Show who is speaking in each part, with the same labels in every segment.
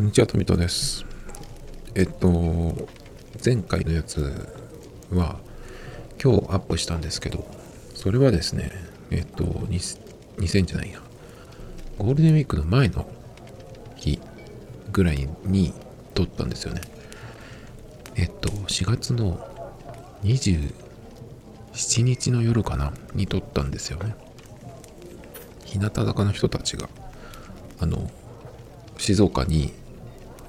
Speaker 1: こんにちは、富田です。えっと、前回のやつは今日アップしたんですけど、それはですね、えっと、2000じゃないや、ゴールデンウィークの前の日ぐらいに撮ったんですよね。えっと、4月の27日の夜かなに撮ったんですよね。日向坂の人たちが、あの、静岡に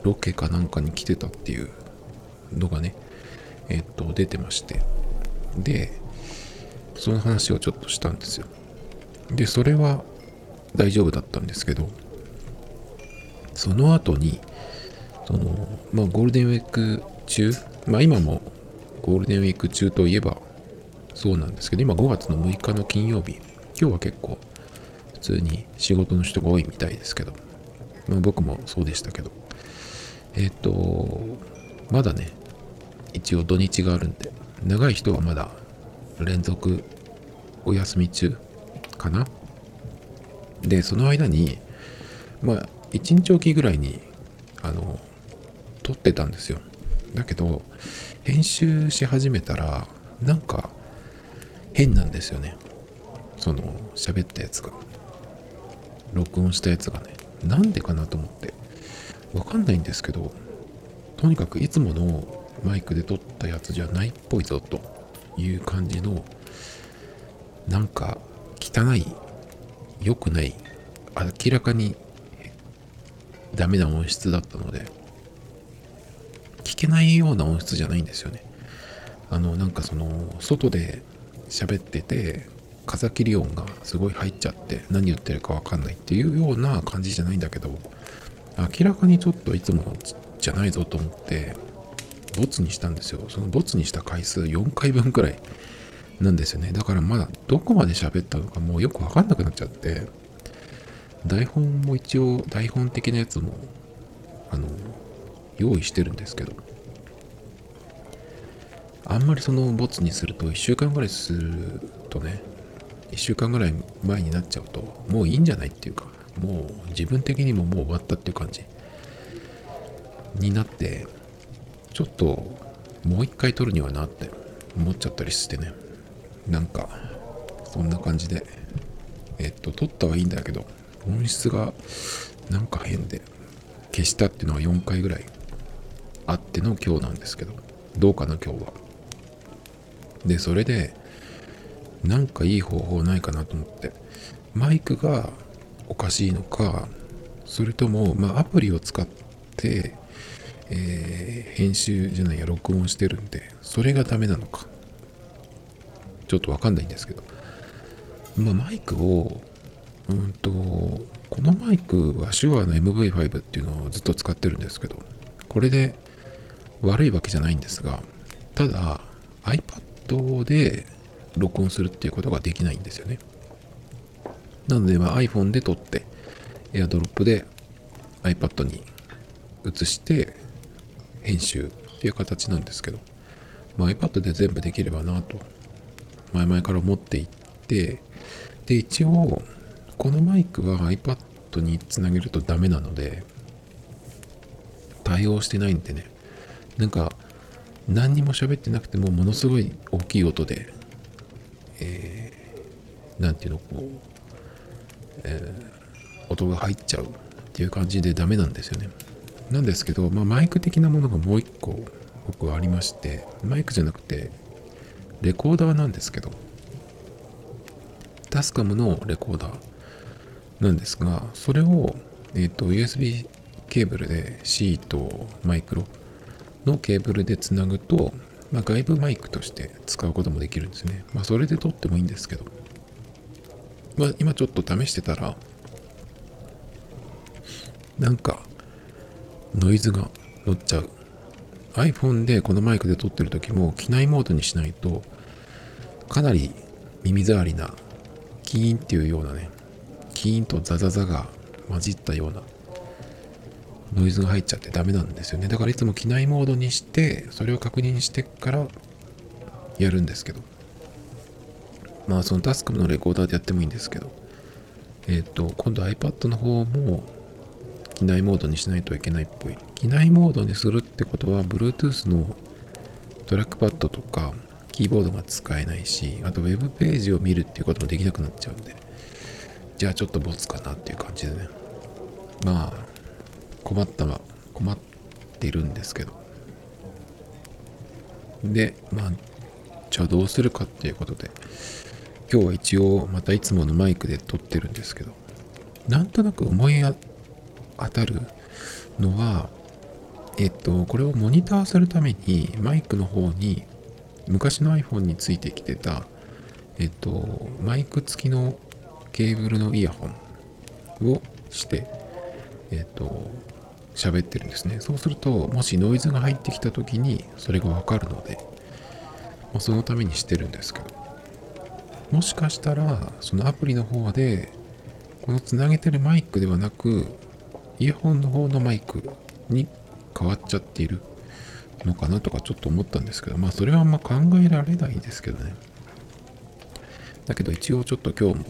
Speaker 1: ロケかなんかに来てたっていうのがね、えっと、出てまして。で、その話をちょっとしたんですよ。で、それは大丈夫だったんですけど、その後に、その、まあ、ゴールデンウィーク中、まあ、今もゴールデンウィーク中といえばそうなんですけど、今5月の6日の金曜日、今日は結構普通に仕事の人が多いみたいですけど、まあ、僕もそうでしたけど、えっ、と、まだね、一応土日があるんで、長い人はまだ連続お休み中かな。で、その間に、まあ、1日おきぐらいに、あの、撮ってたんですよ。だけど、編集し始めたら、なんか、変なんですよね。その、喋ったやつが。録音したやつがね。なんでかなと思って。わかんないんですけど、とにかくいつものマイクで撮ったやつじゃないっぽいぞという感じの、なんか汚い、良くない、明らかにダメな音質だったので、聞けないような音質じゃないんですよね。あの、なんかその、外で喋ってて、風切り音がすごい入っちゃって何言ってるかわかんないっていうような感じじゃないんだけど明らかにちょっといつものじゃないぞと思ってボツにしたんですよ。そのボツにした回数4回分くらいなんですよね。だからまだどこまで喋ったのかもうよくわかんなくなっちゃって台本も一応台本的なやつもあの用意してるんですけどあんまりそのボツにすると1週間ぐらいするとね1週間ぐらい前になっちゃうともういいんじゃないっていうかもう自分的にももう終わったっていう感じ。になってちょっともう一回撮るにはなって思っちゃったりしてね。なんかそんな感じで。えっと撮ったはいいんだけど音質がなんか変で消したっていうのは4回ぐらいあっての今日なんですけどどうかな今日は。でそれでなんかいい方法ないかなと思ってマイクがおかしいのかそれとも、まあ、アプリを使って、えー編集じゃないや録音してるんでそれがダメなのかちょっとわかんないんですけど、まあ、マイクをうんとこのマイクは手話の MV5 っていうのをずっと使ってるんですけどこれで悪いわけじゃないんですがただ iPad で録音するっていうことができないんですよね。なので、まあ、iPhone で撮って AirDrop で iPad に移して編集っていう形なんですけど、まあ、iPad で全部できればなと前々から思っていってで一応このマイクは iPad につなげるとダメなので対応してないんでね。なんか何にも喋ってなくてもものすごい大きい音でえーなんていうのこう、えー音が入っちゃうっていう感じでダメなんですよねなんですけど、まあ、マイク的なものがもう一個僕はありましてマイクじゃなくてレコーダーなんですけどタスカムのレコーダーなんですがそれを、えー、と USB ケーブルで C とマイクロのケーブルでつなぐと、まあ、外部マイクとして使うこともできるんですね。まあ、それで撮ってもいいんですけど、ま、今ちょっと試してたら、なんか、ノイズが乗っちゃう。iPhone でこのマイクで撮ってる時も機内モードにしないと、かなり耳障りな、キーンっていうようなね、キーンとザザザが混じったようなノイズが入っちゃってダメなんですよね。だからいつも機内モードにして、それを確認してからやるんですけど。まあそのタスクのレコーダーでやってもいいんですけど、えっ、と、今度 iPad の方も機内モードにしないといけないっぽい。機内モードにするってことは Bluetooth のトラックパッドとかキーボードが使えないしあとウェブページを見るっていうこともできなくなっちゃうんで。じゃあちょっとボツかなっていう感じでね。まあ困ったは困ってるんですけど。でまあじゃあどうするかっていうことで。今日は一応またいつものマイクで撮ってるんですけどなんとなく思い当たるのはえっとこれをモニターするためにマイクの方に昔の iPhone についてきてたえっとマイク付きのケーブルのイヤホンをしてえっと喋ってるんですね。そうするともしノイズが入ってきた時にそれがわかるので、まあ、そのためにしてるんですけど。もしかしたらそのアプリの方でこのつなげてるマイクではなくイヤホンの方のマイクに変わっちゃっているのかなとかちょっと思ったんですけどまあそれはあんま考えられないですけどね。だけど一応ちょっと今日も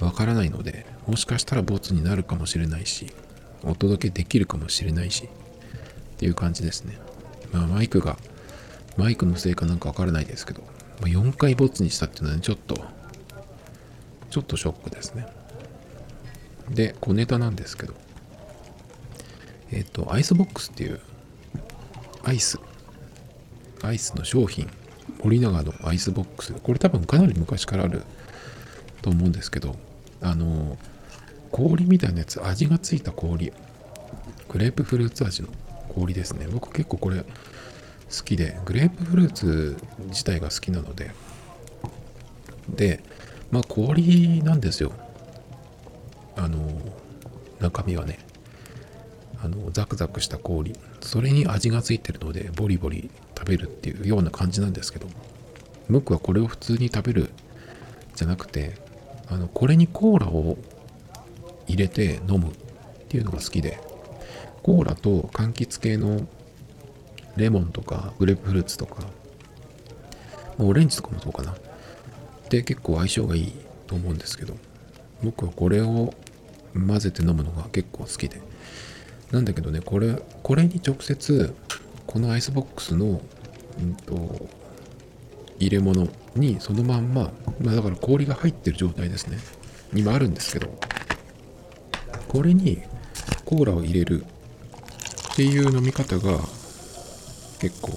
Speaker 1: わからないのでもしかしたらボツになるかもしれないしお届けできるかもしれないしっていう感じですね。まあマイクがマイクのせいかなんかわからないですけど、まあ、4回ボツにしたっていうのは、ね、ちょっとちょっとショックですね。で小ネタなんですけど。えっ、とアイスボックスっていうアイス。アイスの商品。森永のアイスボックス。これ多分かなり昔からあると思うんですけど。あの氷みたいなやつ。味がついた氷。グレープフルーツ味の氷ですね。僕結構これ好きでグレープフルーツ自体が好きなので。でまあ氷なんですよ。あの中身はね。あのザクザクした氷。それに味がついてるのでボリボリ食べるっていうような感じなんですけど。僕はこれを普通に食べる。じゃなくてあのこれにコーラを入れて飲むっていうのが好きで。コーラと柑橘系のレモンとかグレープフルーツとか。オレンジとかもそうかな。で結構相性がいいと思うんですけど。僕はこれを混ぜて飲むのが結構好きで。なんだけどねこれこれに直接このアイスボックスの、うんと、入れ物にそのまんま、まあ、だから氷が入ってる状態ですね。にもあるんですけど。これにコーラを入れるっていう飲み方が結構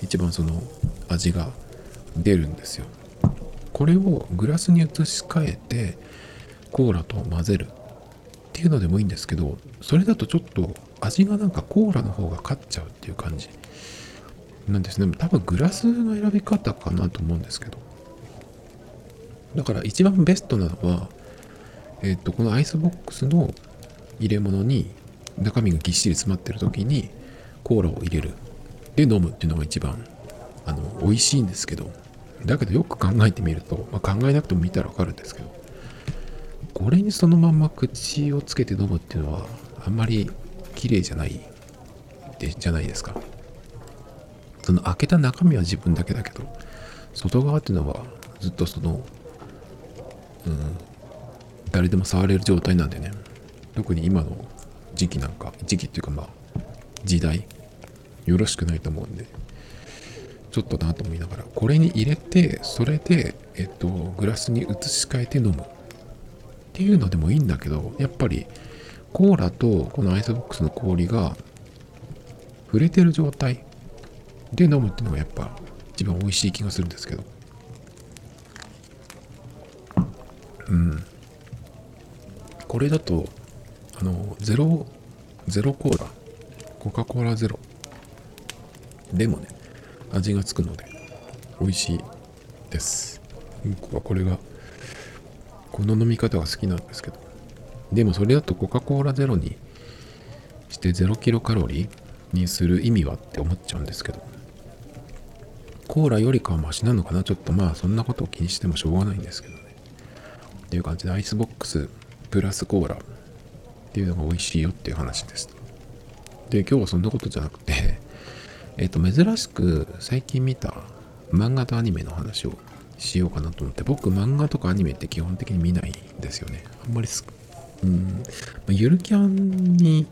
Speaker 1: 一番その味が出るんですよ。これをグラスに移し替えてコーラと混ぜるっていうのでもいいんですけどそれだとちょっと味がなんかコーラの方が勝っちゃうっていう感じなんですね。多分グラスの選び方かなと思うんですけど。だから一番ベストなのはえっ、とこのアイスボックスの入れ物に中身がぎっしり詰まってる時にコーラを入れる。で飲むっていうのが一番あの美味しいんですけどだけどよく考えてみると、まあ、考えなくても見たらわかるんですけどこれにそのまま口をつけて飲むっていうのはあんまり綺麗じゃないでじゃないですか。その開けた中身は自分だけだけど外側っていうのはずっとそのうん誰でも触れる状態なんでね。特に今の時期なんか時期っていうかまあ時代よろしくないと思うんで。ちょっとなと思いながら。これに入れてそれでえっとグラスに移し替えて飲む。っていうのでもいいんだけどやっぱりコーラとこのアイスボックスの氷が触れてる状態で飲むっていうのがやっぱ一番美味しい気がするんですけど。うん。これだとあのゼロゼロコーラ。コカ・コーラゼロ。でもね味がつくので美味しいです。僕はこれがこの飲み方が好きなんですけど。でもそれだとコカ・コーラゼロにして0キロカロリーにする意味はって思っちゃうんですけど。コーラよりかはマシなのかな？ちょっとまあそんなことを気にしてもしょうがないんですけどね。っていう感じでアイスボックスプラスコーラっていうのが美味しいよっていう話ですで今日はそんなことじゃなくてえっ、と珍しく最近見た漫画とアニメの話をしようかなと思って僕漫画とかアニメって基本的に見ないんですよね。あんまりすうん。まあゆるキャンに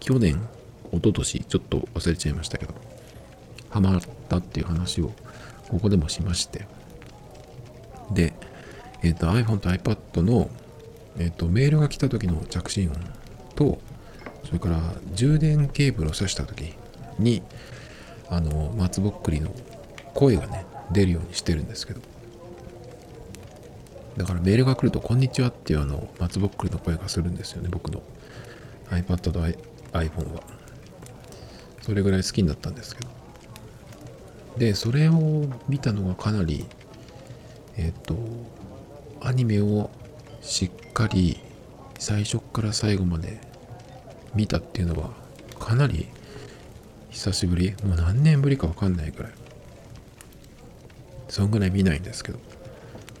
Speaker 1: 去年一昨年ちょっと忘れちゃいましたけどハマったっていう話をここでもしまして。で、えっ、ー、と iPhone と iPad の、えっ、ー、とメールが来た時の着信音とそれから充電ケーブルを挿した時にあの松ぼっくりの声がね出るようにしてるんですけど。だからメールが来ると「こんにちは」っていうあの松ぼっくりの声がするんですよね僕の。iPad と iPhone は。それぐらい好きになったんですけど。でそれを見たのがかなりえっ、とアニメをしっかり最初から最後まで見たっていうのはかなり久しぶり？もう何年ぶりかわかんないくらい。そんぐらい見ないんですけど。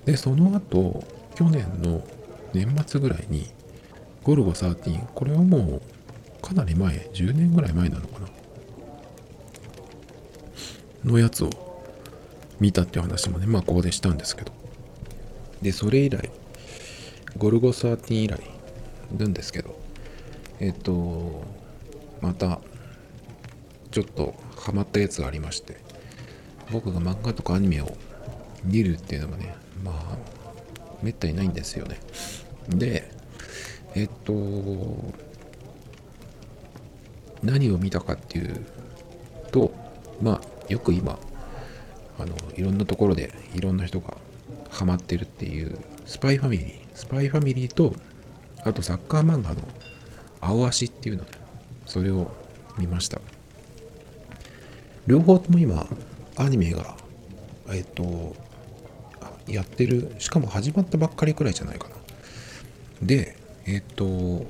Speaker 1: でその後去年の年末ぐらいにゴルゴ13これはもうかなり前10年ぐらい前なのかな？のやつを見たって話もねまあここでしたんですけど。でそれ以来ゴルゴ13以来いるんですけど。えっとまたちょっとハマったやつがありまして僕が漫画とかアニメを見るっていうのがねまあめったにないんですよね。でえっと何を見たかっていうとまあよく今あのいろんなところでいろんな人がハマってるっていうスパイファミリースパイファミリーとあとサッカー漫画の青足っていうのでそれを見ました。両方とも今アニメがえっとやってるしかも始まったばっかりくらいじゃないかな。でえっと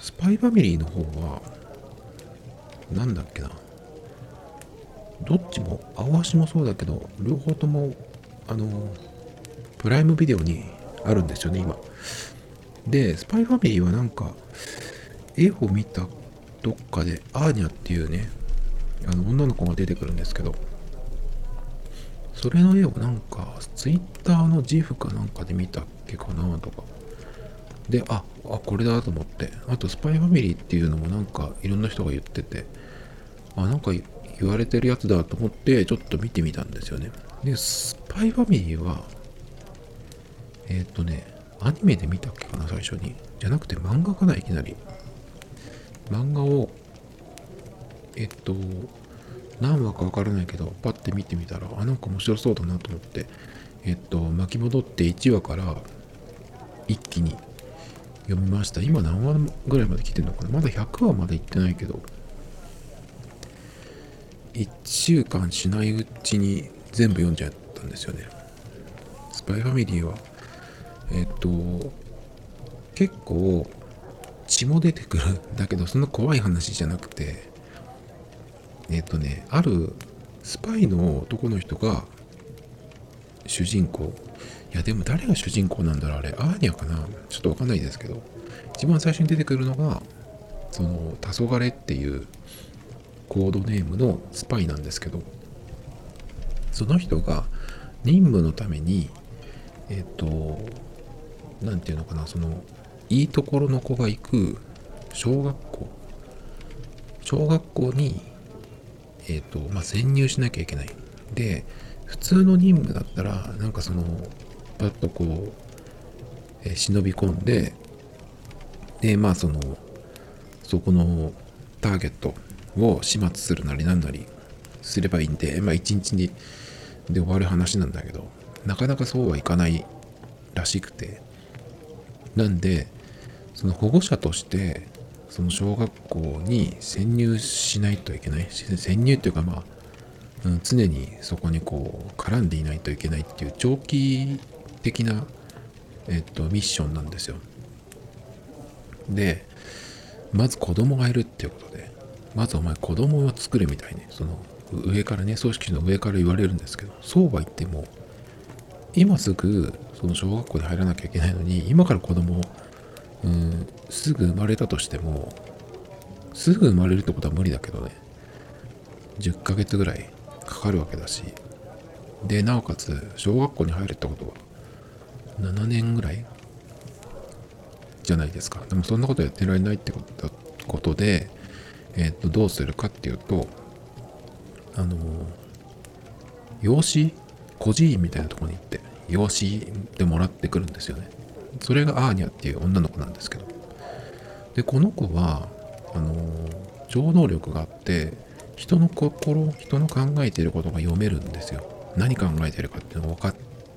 Speaker 1: スパイファミリーの方はなんだっけな。どっちも青足もそうだけど両方ともあのプライムビデオにあるんですよね今。でスパイファミリーはなんか絵を見たどっかでアーニャっていうねあの女の子が出てくるんですけどそれの絵をなんかツイッターのジフかなんかで見たっけかなとか。でああこれだと思って。あとスパイファミリーっていうのもなんかいろんな人が言ってて。あなんか言われてるやつだと思ってちょっと見てみたんですよね。でスパイファミリーはえっ、とねアニメで見たっけかな最初に。じゃなくて漫画かないきなり。漫画をえっと何話か分からないけどパッて見てみたらあなんか面白そうだなと思ってえっと巻き戻って1話から一気に読みました。今何話ぐらいまで来てるのかな？まだ100話まで行ってないけど1週間しないうちに全部読んじゃったんですよね。スパイファミリーはえっと結構血も出てくる。んだけどそんな怖い話じゃなくてえっとねあるスパイの男の人が主人公。いやでも誰が主人公なんだろうあれ。アーニャかな。ちょっとわかんないですけど。一番最初に出てくるのがその黄昏っていうコードネームのスパイなんですけど。その人が任務のためにえっと何て言うのかなそのいいところの子が行く小学校。小学校にえっ、ー、とまあ潜入しなきゃいけない。で普通の任務だったらなんかそのパッとこう、えー、忍び込んででまあそのそこのターゲットを始末するなりなんなりすればいいんでまあ一日にで終わる話なんだけどなかなかそうはいかないらしくて。なんでその保護者としてその小学校に潜入しないといけない。潜入っていうかまあ、うん、常にそこにこう絡んでいないといけないっていう長期的な、えっと、ミッションなんですよ。でまず子供がいるっていうことでまずお前子供を作るみたいにその上からね組織の上から言われるんですけどそうは言っても今すぐその小学校に入らなきゃいけないのに今から子供をうん、すぐ生まれたとしても、すぐ生まれるってことは無理だけどね、10ヶ月ぐらいかかるわけだし、で、なおかつ、小学校に入るってことは、7年ぐらいじゃないですか。でもそんなことやってられないってことで、えっとどうするかっていうとあの養子孤児院みたいなとこに行って養子でもらってくるんですよね。それがアーニャっていう女の子なんですけど。でこの子はあの超能力があって人の心人の考えていることが読めるんですよ。何考えてるかっていうのが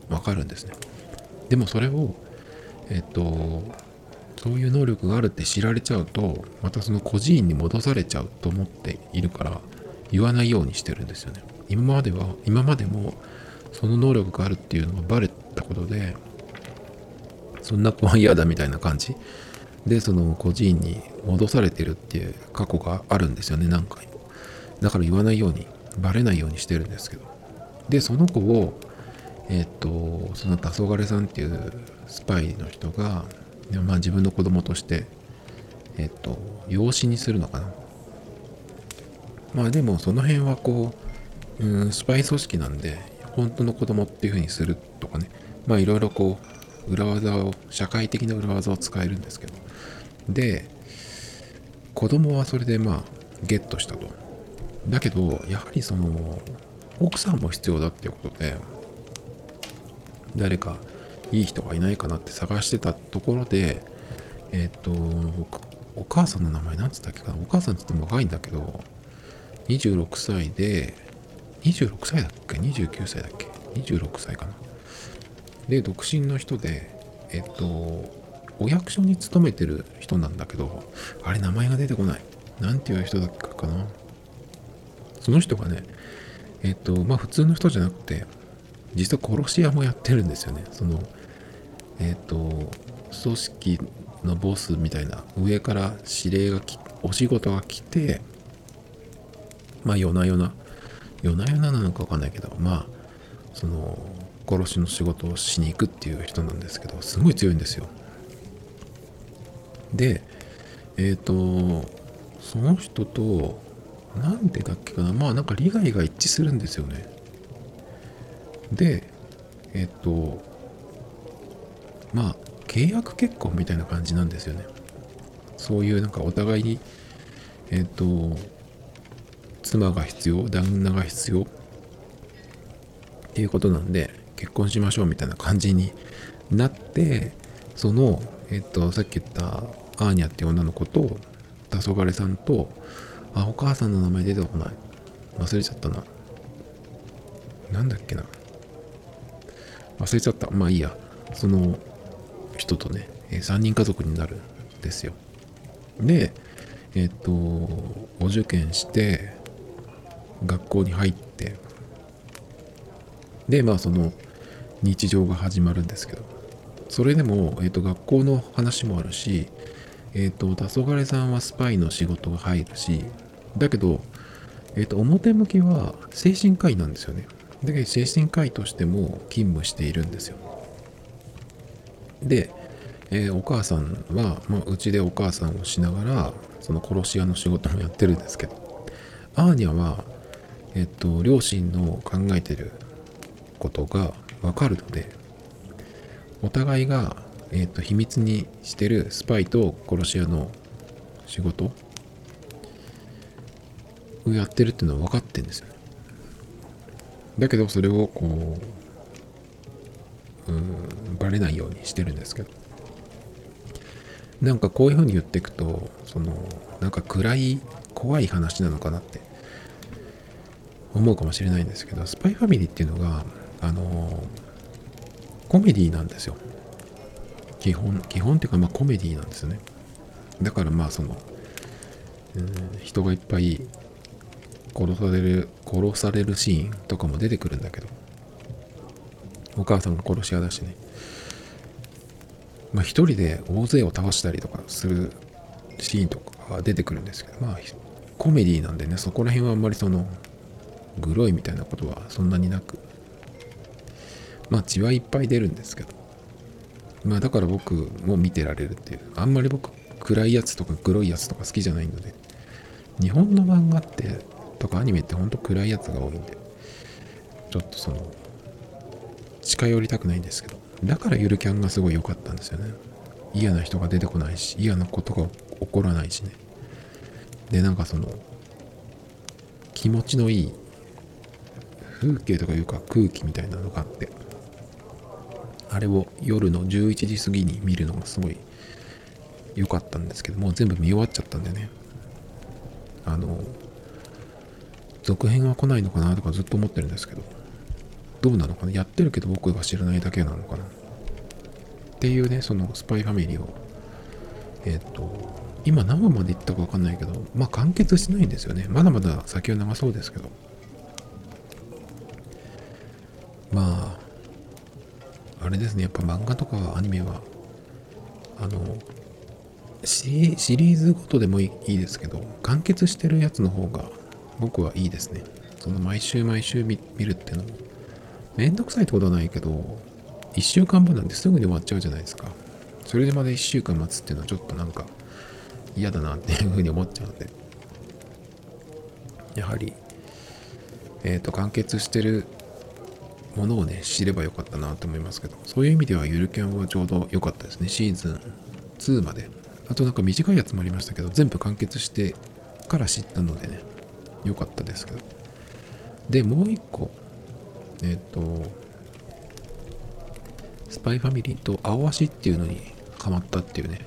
Speaker 1: 分かるんですね。でもそれをえっとそういう能力があるって知られちゃうとまたその孤児院に戻されちゃうと思っているから言わないようにしてるんですよね。今までは今までもその能力があるっていうのがバレたことでそんな子は嫌だみたいな感じでその孤児院に戻されてるっていう過去があるんですよね何回もだから言わないようにバレないようにしてるんですけど。でその子をえっ、とその黄昏さんっていうスパイの人がまあ自分の子供としてえっ、と養子にするのかな。まあでもその辺はこう、うん、スパイ組織なんで本当の子供っていう風にするとかね。まあいろいろこう裏技を社会的な裏技を使えるんですけど。で子供はそれでまあゲットしたと。だけどやはりその奥さんも必要だっていうことで誰かいい人がいないかなって探してたところでえっ、とお母さんの名前なんつったっけかな？お母さんつっても若いんだけど26歳で26歳だっけ？29歳だっけ？26歳かな？で独身の人でえっ、とお役所に勤めてる人なんだけどあれ名前が出てこない。何ていう人だっけかな。その人がねえっ、とまあ普通の人じゃなくて実は殺し屋もやってるんですよね。そのえっ、と組織のボスみたいな上から指令がきお仕事が来てまあ夜な夜な夜な夜ななのか分かんないけどまあその殺しの仕事をしに行くっていう人なんですけどすごい強いんですよ。でえっ、ー、とその人となんでだっけかなまあなんか利害が一致するんですよね。でえっ、ー、とまあ契約結婚みたいな感じなんですよね。そういうなんかお互いにえっ、ー、と妻が必要旦那が必要っていうことなんで結婚しましょうみたいな感じになってそのえっとさっき言ったアーニャっていう女の子と黄昏さんとあお母さんの名前出てこない。忘れちゃったな。なんだっけな。忘れちゃった。まあいいや。その人とね3人家族になるんですよ。でえっとお受験して学校に入ってでまあその日常が始まるんですけど。それでも、えーと、学校の話もあるしえっ、ー、と黄昏さんはスパイの仕事が入るしだけど、えっ、ー、と表向きは精神科医なんですよね。だけど精神科医としても勤務しているんですよ。で、えー、お母さんは、まあ、うちでお母さんをしながらその殺し屋の仕事もやってるんですけど。アーニャはえっと、両親の考えてることがわかるので、お互いが、えっと、秘密にしてるスパイと殺し屋の仕事をやってるっていうのは分かってんですよね。だけど、それをこう、うん、バレないようにしてるんですけど。なんかこういうふうに言っていくと、その、なんか暗い、怖い話なのかなって思うかもしれないんですけど、スパイファミリーっていうのが、あのコメディなんですよ。基本、基本っていうか、まあコメディなんですよね。だからまあその、うん、人がいっぱい殺される、殺されるシーンとかも出てくるんだけど、お母さんが殺し屋だしね。まあ一人で大勢を倒したりとかするシーンとかが出てくるんですけど、まあコメディなんでね、そこら辺はあんまりそのグロいみたいなことはそんなになくまあ血はいっぱい出るんですけど。まあだから僕も見てられるっていう。あんまり僕暗いやつとかグロいやつとか好きじゃないので。日本の漫画ってとかアニメってほんと暗いやつが多いんで。ちょっとその近寄りたくないんですけど。だからゆるキャンがすごい良かったんですよね。嫌な人が出てこないし嫌なことが起こらないしね。でなんかその気持ちのいい風景とかいうか空気みたいなのがあって。あれを夜の11時過ぎに見るのがすごい良かったんですけどもう全部見終わっちゃったんでね。あの続編は来ないのかなとかずっと思ってるんですけどどうなのかな？やってるけど僕が知らないだけなのかな？っていうねそのスパイファミリーをえっ、と今何話まで行ったか分かんないけどまあ完結してないんですよね。まだまだ先は長そうですけど。まああれですねやっぱ漫画とかアニメはあのシリーズごとでもいいですけど完結してるやつの方が僕はいいですね。その毎週毎週見るっていうのも。めんどくさいってことはないけど1週間分なんですぐに終わっちゃうじゃないですか。それでまだ1週間待つっていうのはちょっとなんか嫌だなっていうふうに思っちゃうので。やはりえっ、ー、と完結してるものをね知ればよかったなと思いますけどそういう意味ではゆるキャンはちょうど良かったですね。シーズン2まで。あとなんか短いやつもありましたけど全部完結してから知ったのでね良かったですけど。でもう一個。えっ、ー、とスパイファミリーと青足っていうのにハマったっていうね、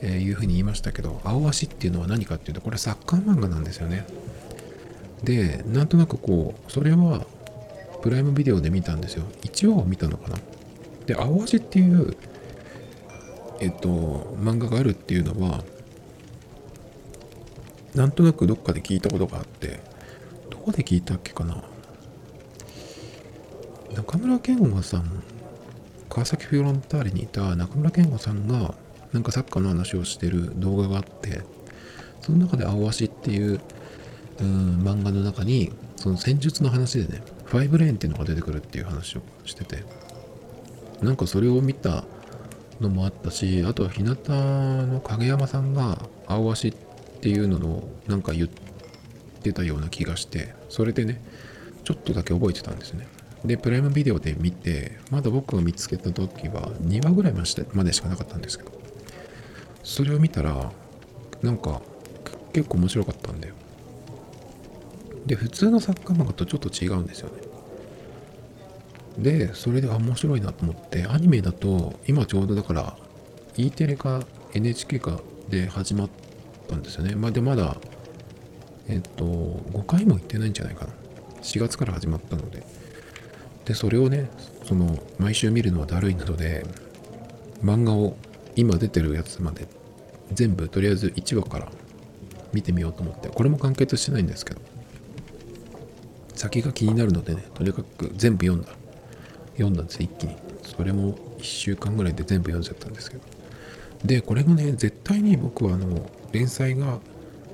Speaker 1: えー、いうふうに言いましたけど青足っていうのは何かっていうとこれサッカー漫画なんですよね。でなんとなくこうそれはプライムビデオで見たんですよ。1話を見たのかな。で青足っていうえっと漫画があるっていうのはなんとなくどっかで聞いたことがあってどこで聞いたっけかな。中村健吾さん川崎フロンターレにいた中村健吾さんがなんかサッカーの話をしてる動画があってその中で「青足」っていううん漫画の中にその戦術の話でねファイブレーンっていうのが出てくるっていう話をしててなんかそれを見たのもあったしあとは日向の影山さんが「青足」っていうのをなんか言ってたような気がしてそれでねちょっとだけ覚えてたんですね。でプライムビデオで見てまだ僕が見つけた時は2話ぐらいまでしかなかったんですけどそれを見たらなんか結構面白かったんだよ。で普通のサッカー漫画とちょっと違うんですよね。でそれで面白いなと思ってアニメだと今ちょうどだから E テレか NHK かで始まったんですよね。まあでまだえっと5回も行ってないんじゃないかな。4月から始まったので。でそれをねその毎週見るのはだるいなので漫画を今出てるやつまで全部とりあえず1話から見てみようと思ってこれも完結してないんですけど。先が気になるのでねとにかく全部読んだ。読んだんですよ一気に。それも1週間ぐらいで全部読んじゃったんですけど。でこれもね絶対に僕はあの連載が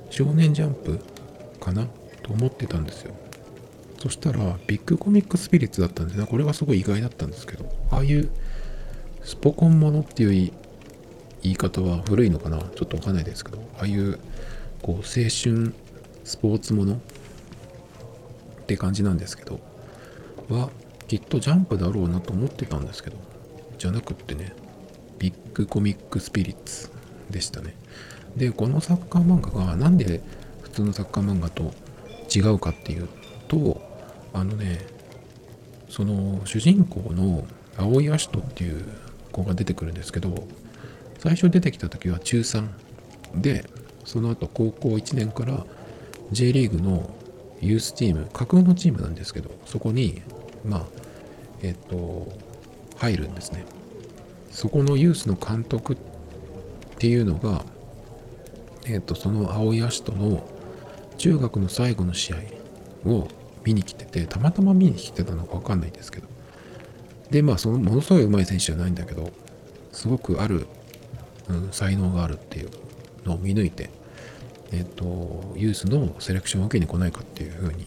Speaker 1: 少年ジャンプかな？と思ってたんですよ。そしたらビッグコミックスピリッツだったんですねこれがすごい意外だったんですけどああいうスポコンものっていう言い方は古いのかな？ちょっとわかんないですけどああいうこう青春スポーツものって感じなんですけどはきっとジャンプだろうなと思ってたんですけどじゃなくってねビッグコミックスピリッツでしたね。でこのサッカー漫画がなんで普通のサッカー漫画と違うかっていうとあのねその主人公の青井葦人っていう子が出てくるんですけど最初出てきた時は中3でその後高校1年から J リーグのユースチーム架空のチームなんですけどそこにまあえっと入るんですね。そこのユースの監督っていうのがえっとその青井葦人の中学の最後の試合を見に来ててたまたま見に来てたのか分かんないですけど。でまあそのものすごい上手い選手じゃないんだけどすごくある、うん、才能があるっていうのを見抜いてえっ、とユースのセレクションを受けに来ないかっていうふうに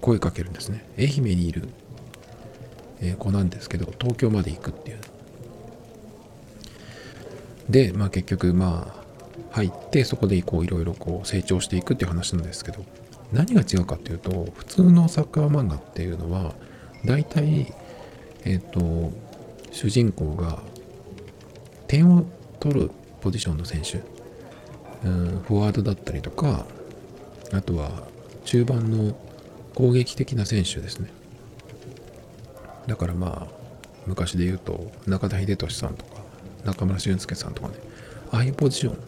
Speaker 1: 声かけるんですね。愛媛にいる、え子なんですけど東京まで行くっていう。でまあ結局まあ入ってそこでこういろいろこう成長していくっていう話なんですけど何が違うかっていうと普通のサッカー漫画っていうのは大体えっ、ー、と主人公が点を取るポジションの選手、うん、フォワードだったりとか、あとは中盤の攻撃的な選手ですね。だからまあ、昔で言うと、中田英寿さんとか、中村俊輔さんとかね、ああいうポジション、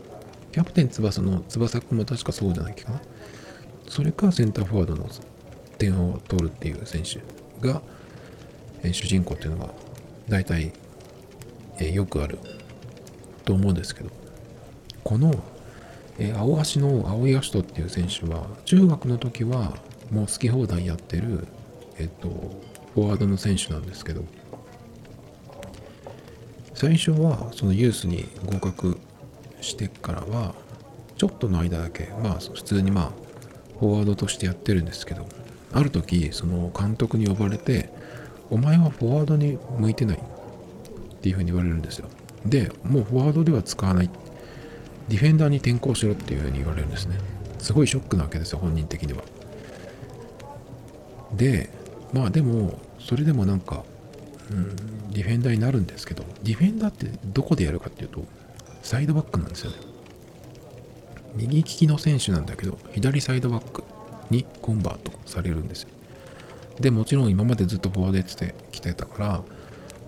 Speaker 1: キャプテン翼の翼くんも確かそうじゃないかな。それかセンターフォワードの点を取るっていう選手が、え主人公っていうのが大体、えよくあると思うんですけどこの、え青足の青井葦人っていう選手は中学の時はもう好き放題やってる、えっと、フォワードの選手なんですけど最初はそのユースに合格してからはちょっとの間だけまあ普通にまあフォワードとしてやってるんですけどある時その監督に呼ばれてお前はフォワードに向いてないっていうふうに言われるんですよ。でもうフォワードでは使わないディフェンダーに転向しろっていうふうに言われるんですね。すごいショックなわけですよ本人的には。でまあでもそれでもなんか、うん、ディフェンダーになるんですけどディフェンダーってどこでやるかっていうとサイドバックなんですよね。右利きの選手なんだけど左サイドバックにコンバートされるんですよ。でもちろん今までずっとフォワードやってきてたから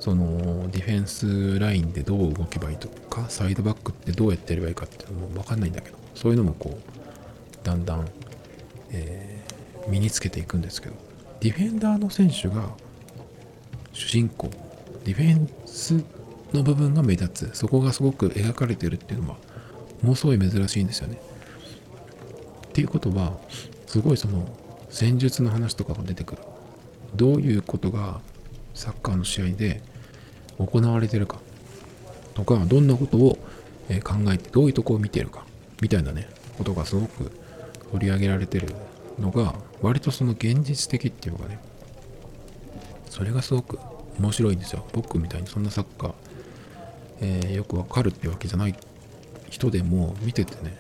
Speaker 1: そのディフェンスラインでどう動けばいいとかサイドバックってどうやってやればいいかっていうのも分かんないんだけどそういうのもこうだんだん、えー、身につけていくんですけどディフェンダーの選手が主人公ディフェンスの部分が目立つそこがすごく描かれてるっていうのはもうすごい珍しいんですよね。っていうことはすごいその戦術の話とかが出てくる。どういうことがサッカーの試合で行われてるか。とかどんなことを考えてどういうとこを見てるかみたいなねことがすごく取り上げられてるのが割とその現実的っていうかねそれがすごく面白いんですよ。僕みたいにそんなサッカー、えー、よくわかるってわけじゃない人でも見ててね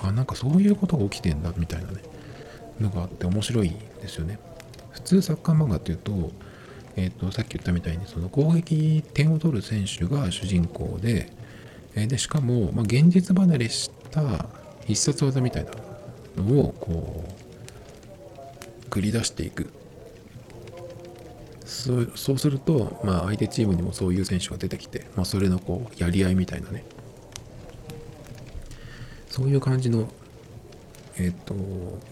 Speaker 1: あなんかそういうことが起きてんだみたいなねのがあって面白いですよね。普通サッカー漫画っていうとえーと、さっき言ったみたいにその攻撃点を取る選手が主人公でえー、でしかも、まあ、現実離れした必殺技みたいなのをこう繰り出していく。そうそうすると、まあ、相手チームにもそういう選手が出てきて、まあ、それのこうやり合いみたいなね。そういう感じの、えっ、ー、と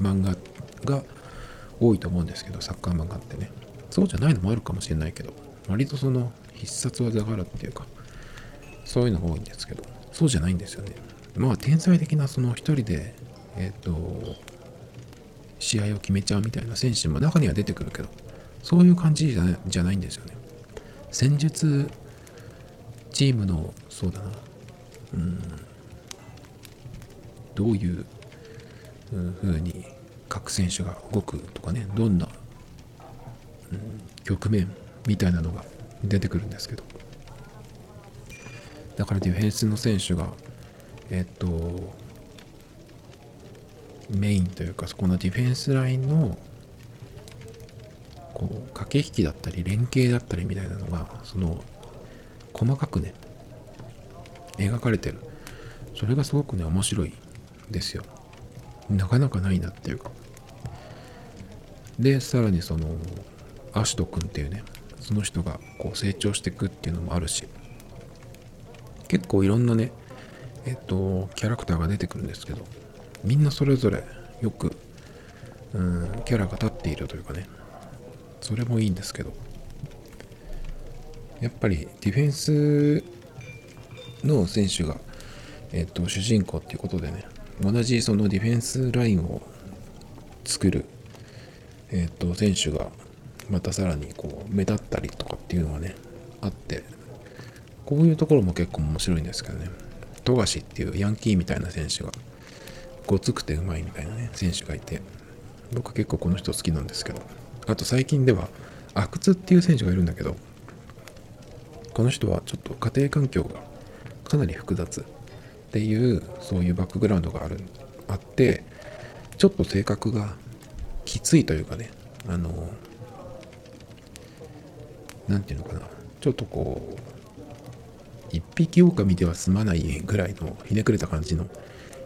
Speaker 1: 漫画が多いと思うんですけどサッカー漫画ってね。そうじゃないのもあるかもしれないけど、割とその必殺技があるっていうか、そういうのが多いんですけど、そうじゃないんですよね。まあ、天才的なその一人で、えっ、ー、と、試合を決めちゃうみたいな選手も中には出てくるけど、そういう感じじゃないじゃないんですよね。戦術チームの、そうだな、うん、どういう風に各選手が動くとかね、どんな局面みたいなのが出てくるんですけど。だからディフェンスの選手がえっとメインというかそこのディフェンスラインのこう駆け引きだったり連携だったりみたいなのがその細かくね描かれてる。それがすごくね面白いですよ。なかなかないなっていうか。でさらにそのアシト君っていうねその人がこう成長していくっていうのもあるし結構いろんなねえっとキャラクターが出てくるんですけどみんなそれぞれよくうんキャラが立っているというかねそれもいいんですけどやっぱりディフェンスの選手が、えっと、主人公っていうことでね同じそのディフェンスラインを作る、えっと、選手がまたさらにこう目立ったりとかっていうのがねあってこういうところも結構面白いんですけどね。富樫っていうヤンキーみたいな選手がごつくてうまいみたいなね選手がいて僕結構この人好きなんですけど。あと最近では阿久津っていう選手がいるんだけどこの人はちょっと家庭環境がかなり複雑っていうそういうバックグラウンドがあるあってちょっと性格がきついというかねあの何て言うのかな。ちょっとこう一匹狼では済まないぐらいのひねくれた感じの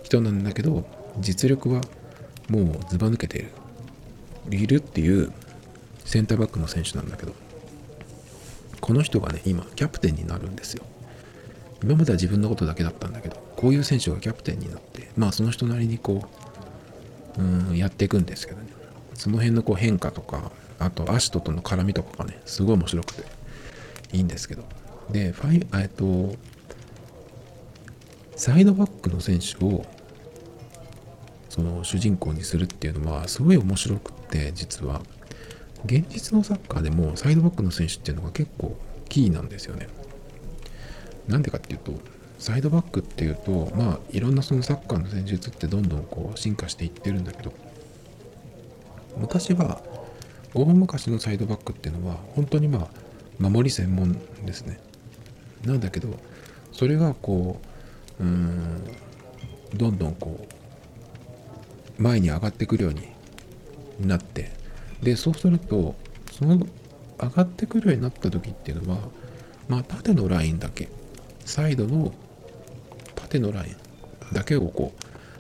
Speaker 1: 人なんだけど実力はもうずば抜けている。いるっていうセンターバックの選手なんだけど。この人がね今キャプテンになるんですよ。今までは自分のことだけだったんだけどこういう選手がキャプテンになってまあその人なりにこううんやっていくんですけどね。その辺のこう変化とかあとアシトとの絡みとかがねすごい面白くていいんですけど。でファイえっとサイドバックの選手をその主人公にするっていうのはすごい面白くって実は。現実のサッカーでもサイドバックの選手っていうのが結構キーなんですよね。なんでかっていうとサイドバックっていうとまあいろんなそのサッカーの戦術ってどんどんこう進化していってるんだけど昔は大昔のサイドバックっていうのは本当にまあ守り専門ですね。なんだけどそれがこううんどんどんこう前に上がってくるようになってでそうするとその上がってくるようになった時っていうのはまあ縦のラインだけサイドの縦のラインだけをこ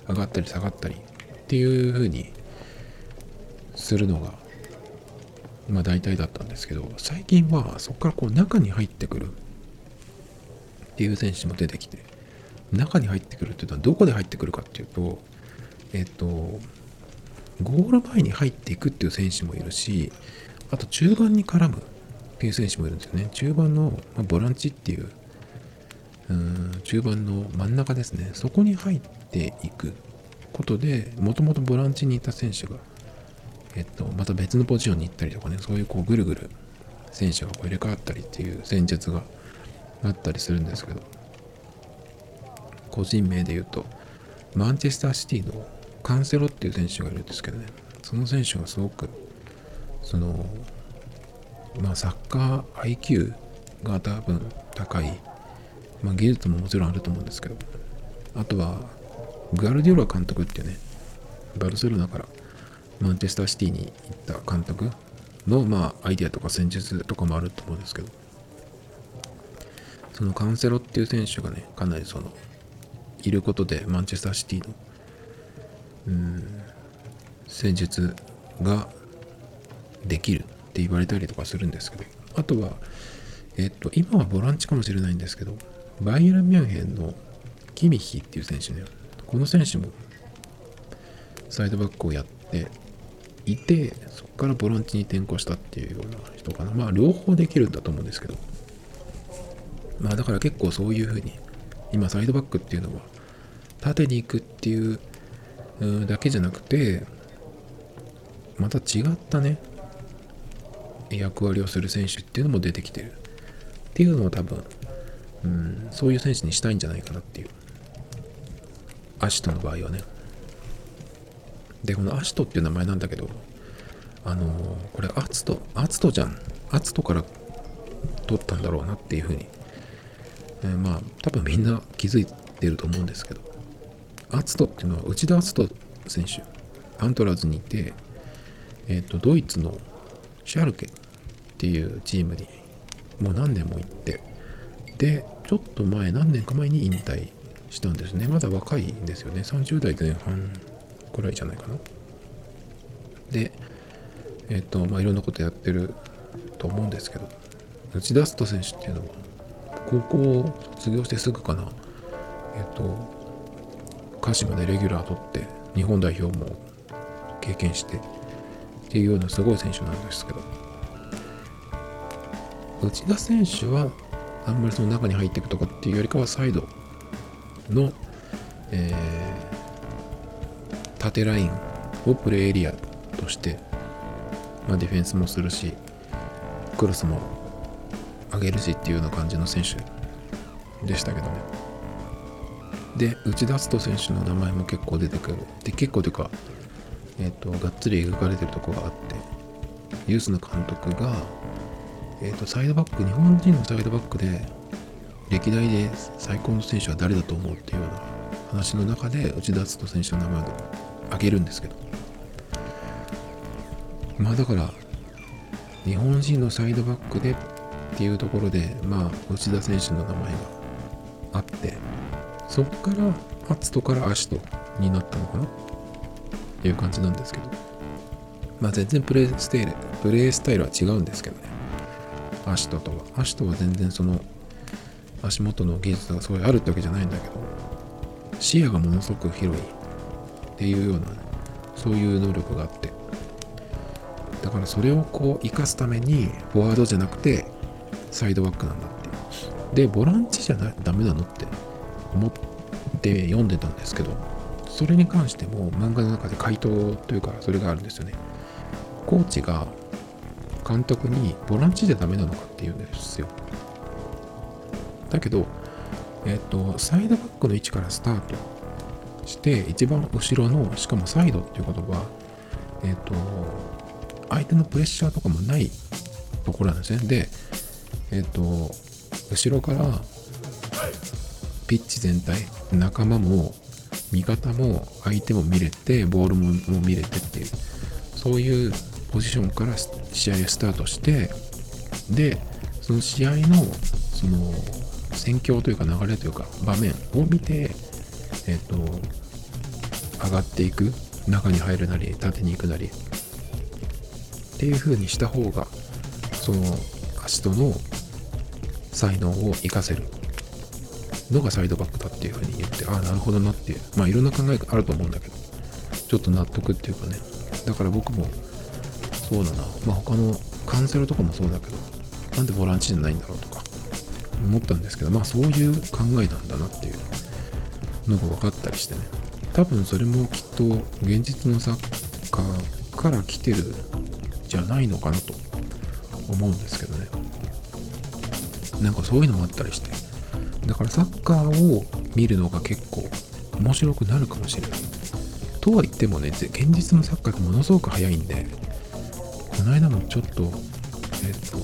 Speaker 1: う上がったり下がったりっていう風にするのがまあ大体だったんですけど最近はそこからこう中に入ってくるっていう選手も出てきて中に入ってくるっていうのはどこで入ってくるかっていうとえっとゴール前に入っていくっていう選手もいるしあと中盤に絡むっていう選手もいるんですよね。中盤の、ま、ボランチっていううん中盤の真ん中ですね。そこに入っていくことでもともとボランチにいた選手が、えっと、また別のポジションに行ったりとかねそういうこうぐるぐる選手がこう入れ替わったりっていう戦術があったりするんですけど個人名で言うとマンチェスターシティのカンセロっていう選手がいるんですけどねその選手がすごくそのまあサッカー IQ が多分高いまあ、技術ももちろんあると思うんですけどあとはグアルディオラ監督っていうねバルセロナからマンチェスターシティに行った監督の、まあ、アイデアとか戦術とかもあると思うんですけどそのカンセロっていう選手がねかなりそのいることでマンチェスターシティのうん戦術ができるって言われたりとかするんですけどあとはえっと今はボランチかもしれないんですけどバイエル・ミュンヘンのキミヒっていう選手ね、この選手もサイドバックをやっていて、そこからボランチに転向したっていうような人かな。まあ、両方できるんだと思うんですけど。まあ、だから結構そういうふうに、今、サイドバックっていうのは、縦に行くっていうだけじゃなくて、また違ったね、役割をする選手っていうのも出てきてる。っていうのを多分、うん、そういう選手にしたいんじゃないかなっていう。アシトの場合はね。で、このアシトっていう名前なんだけど、あのー、これ、アツト、アツトじゃん。アツトから取ったんだろうなっていうふうに、えー、まあ、多分みんな気づいてると思うんですけど、アツトっていうのは内田篤人選手、アントラーズにいて、えっ、ー、と、ドイツのシャルケっていうチームにもう何年も行って、で、ちょっと前、何年か前に引退したんですね。まだ若いんですよね。30代前半くらいじゃないかな。で、えっ、ー、と、まあ、いろんなことやってると思うんですけど、内田篤人選手っていうのは、高校を卒業してすぐかな、えっ、ー、と、鹿島でレギュラー取って、日本代表も経験して、っていうようなすごい選手なんですけど、内田選手はあんまりその中に入っていくとかっていうよりかはサイドの、えー、縦ラインをプレーエリアとして、まあ、ディフェンスもするしクロスも上げるしっていうような感じの選手でしたけどね。で内田篤人選手の名前も結構出てくる。で結構というかえっ、ー、とがっつり描かれてるとこがあってユースの監督がえーと、サイドバック、日本人のサイドバックで歴代で最高の選手は誰だと思うっていうような話の中で内田篤人選手の名前を挙げるんですけど。まあだから日本人のサイドバックでっていうところでまあ内田選手の名前があってそっからアツトからアシトになったのかな？っていう感じなんですけど。まあ全然プレイスタイルプレイスタイルは違うんですけどね。アシトとは。アシトは全然その足元の技術がすごいあるってわけじゃないんだけど。視野がものすごく広い。っていうような、ね、そういう能力があって。だからそれをこう生かすためにフォワードじゃなくてサイドバックなんだってでボランチじゃないダメなのって思って読んでたんですけどそれに関しても漫画の中で回答というかそれがあるんですよね。コーチが監督にボランチじゃダメなのかって言うんですよ。だけどえっ、とサイドバックの位置からスタート。して一番後ろのしかもサイドっていうことはえっ、と相手のプレッシャーとかもないところなんですね。でえっ、と後ろからピッチ全体仲間も味方も相手も見れてボールも見れてっていうそういうポジションから試合をスタートしてでその試合のその戦況というか流れというか場面を見てえっ、と上がっていく中に入るなり縦に行くなりっていう風にした方がその足との才能を活かせる。のがサイドバックだっていう風に言ってああなるほどなっていうまあいろんな考えがあると思うんだけどちょっと納得っていうかね。だから僕もそうだな。まあ他のカンセロとかもそうだけどなんでボランチじゃないんだろうとか思ったんですけどまあそういう考えなんだなっていう。のが分かったりしてね。多分それもきっと現実のサッカーから来てるじゃないのかなと思うんですけどね。なんかそういうのもあったりして。だからサッカーを見るのが結構面白くなるかもしれない。とは言ってもね現実のサッカーがものすごく早いんでこの間もちょっとえっと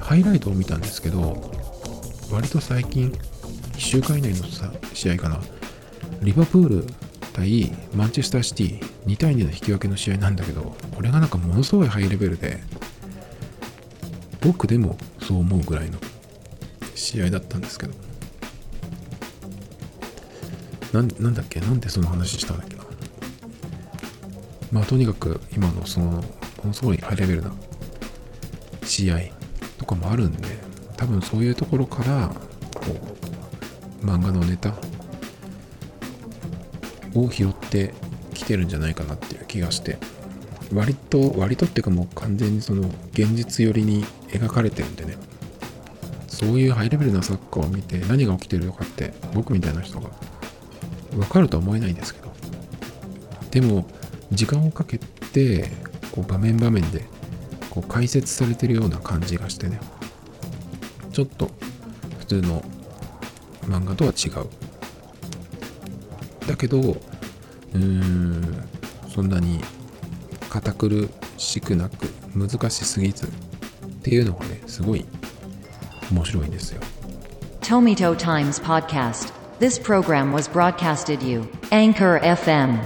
Speaker 1: ハイライトを見たんですけど割と最近週間以内の試合かな。リバプール対マンチェスターシティ2対2の引き分けの試合なんだけどこれがなんかものすごいハイレベルで僕でもそう思うぐらいの試合だったんですけど。ななんだっけ？なんでその話したんだっけな？まあとにかく今のそのものすごいハイレベルな試合とかもあるんで多分そういうところからこう漫画のネタ？を拾ってきてるんじゃないかなっていう気がして。割と割とっていうかもう完全にその現実寄りに描かれてるんでね。そういうハイレベルなサッカーを見て何が起きてるのかって僕みたいな人が分かるとは思えないんですけど。でも時間をかけてこう場面場面でこう解説されてるような感じがしてね。ちょっと普通の漫画とは違うだけどうーんそんなに堅苦しくなく難しすぎずっていうのがねすごい面白いんですよ
Speaker 2: Tomito Times Podcast. This program was broadcasted you. Anchor FM.